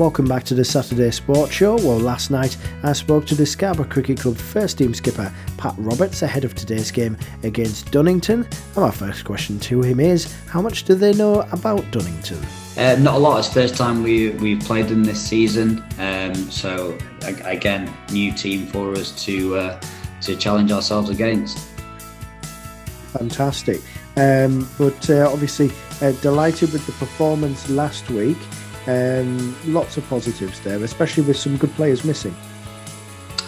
Welcome back to the Saturday Sports Show. Well, last night I spoke to the Scarborough Cricket Club first team skipper Pat Roberts ahead of today's game against Dunnington. And my first question to him is how much do they know about Dunnington? Uh, not a lot. It's the first time we, we've played them this season. Um, so, again, new team for us to, uh, to challenge ourselves against. Fantastic. Um, but uh, obviously, uh, delighted with the performance last week. Um, lots of positives there, especially with some good players missing.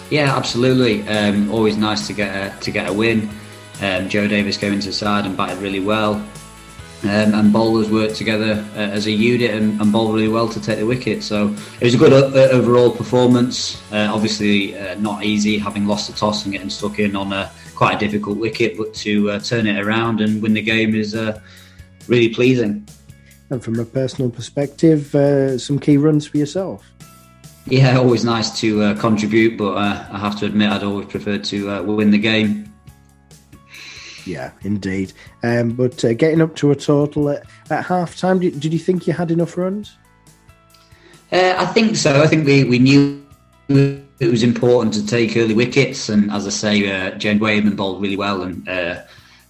Yeah, absolutely. Um, always nice to get a, to get a win. Um, Joe Davis came into the side and batted really well. Um, and bowlers worked together uh, as a unit and, and, bowled really well to take the wicket. So it was a good uh, overall performance. Uh, obviously, uh, not easy having lost the toss and getting stuck in on a quite a difficult wicket, but to uh, turn it around and win the game is uh, really pleasing. And from a personal perspective, uh, some key runs for yourself. Yeah, always nice to uh, contribute, but uh, I have to admit I'd always prefer to uh, win the game. Yeah, indeed. Um, but uh, getting up to a total at, at half time, did, did, you think you had enough runs? Uh, I think so. I think we, we knew it was important to take early wickets, and as I say, uh, Jane Wayman bowled really well, and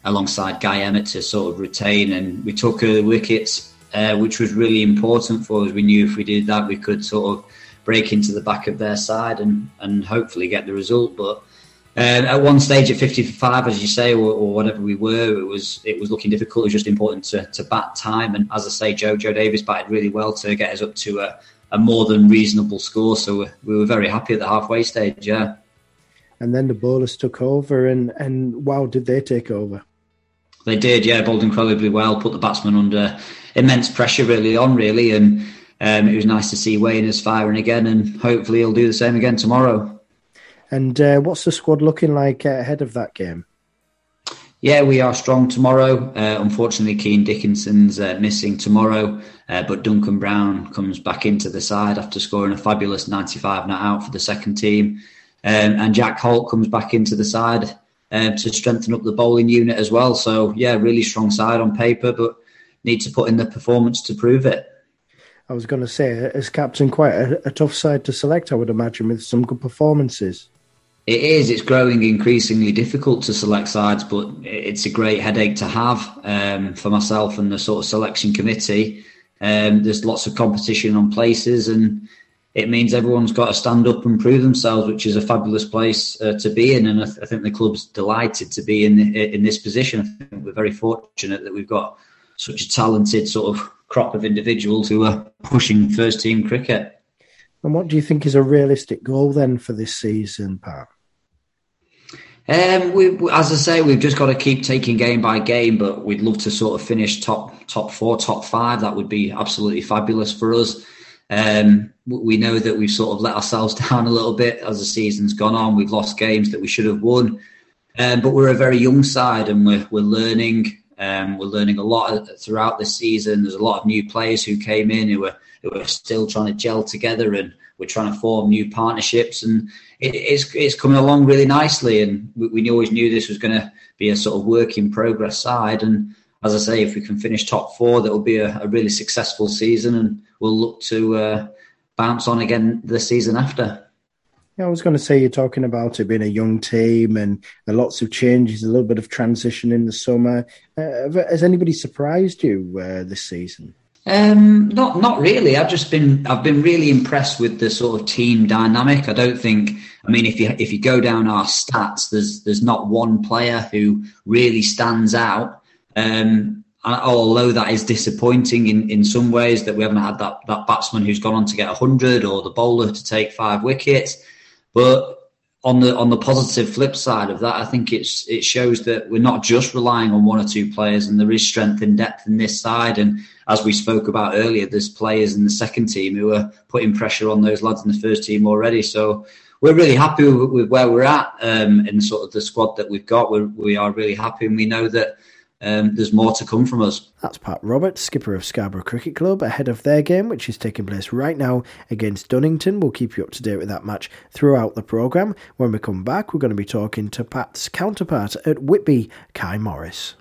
alongside Guy Emmett to sort of retain, and we took early wickets uh, which was really important for us. We knew if we did that, we could sort of break into the back of their side and, and hopefully get the result. But uh, at one stage at 55, as you say, or, or, whatever we were, it was it was looking difficult. It was just important to, to bat time. And as I say, Joe Joe Davis batted really well to get us up to a, a more than reasonable score. So we were very happy at the halfway stage. Yeah. And then the bowlers took over, and and wow, did they take over? They did, yeah, bowled incredibly well, put the batsman under immense pressure really on, really, and um, it was nice to see Wayne is firing again, and hopefully he'll do the same again tomorrow. And uh, what's the squad looking like uh, ahead of that game? Yeah, we are strong tomorrow. Uh, unfortunately, Keane Dickinson's uh, missing tomorrow, uh, but Duncan Brown comes back into the side after scoring a fabulous 95 not out for the second team. Um, and Jack Holt comes back into the side uh, to strengthen up the bowling unit as well. So, yeah, really strong side on paper, but need to put in the performance to prove it. I was going to say, as captain, quite a, a tough side to select, I would imagine, with some good performances. It is. It's growing increasingly difficult to select sides, but it's a great headache to have um, for myself and the sort of selection committee. Um, there's lots of competition on places, and it means everyone's got to stand up and prove themselves, which is a fabulous place uh, to be in. And I, th- I, think the club's delighted to be in in this position. I think we're very fortunate that we've got such a talented sort of crop of individuals who are pushing first team cricket. And what do you think is a realistic goal then for this season, Pat? Um, we, as I say, we've just got to keep taking game by game, but we'd love to sort of finish top top four, top five. That would be absolutely fabulous for us. Um, we know that we've sort of let ourselves down a little bit as the season's gone on. We've lost games that we should have won, um, but we're a very young side and we're we're learning. Um, we're learning a lot throughout this season. There's a lot of new players who came in who are who are still trying to gel together, and we're trying to form new partnerships. And it, it's it's coming along really nicely. And we, we always knew this was going to be a sort of work in progress side. And as I say, if we can finish top four, that will be a, a, really successful season, and we'll look to uh, bounce on again the season after. Yeah, I was going to say you're talking about it being a young team and lots of changes, a little bit of transition in the summer. Uh, has anybody surprised you uh, this season? Um, not not really. I've just been I've been really impressed with the sort of team dynamic. I don't think I mean if you if you go down our stats, there's there's not one player who really stands out. Um, although that is disappointing in, in some ways that we haven't had that, that batsman who's gone on to get 100 or the bowler to take five wickets. But on the on the positive flip side of that, I think it's it shows that we're not just relying on one or two players, and there is strength in depth in this side. And as we spoke about earlier, there's players in the second team who are putting pressure on those lads in the first team already. So we're really happy with, with where we're at um, in sort of the squad that we've got. We're, we are really happy, and we know that um, there's more to come from us. That's Pat Roberts, skipper of Scarborough Cricket Club, ahead of their game, which is taking place right now against Dunnington. We'll keep you up to date with that match throughout the programme. When we come back, we're going to be talking to Pat's counterpart at Whitby, Kai Morris.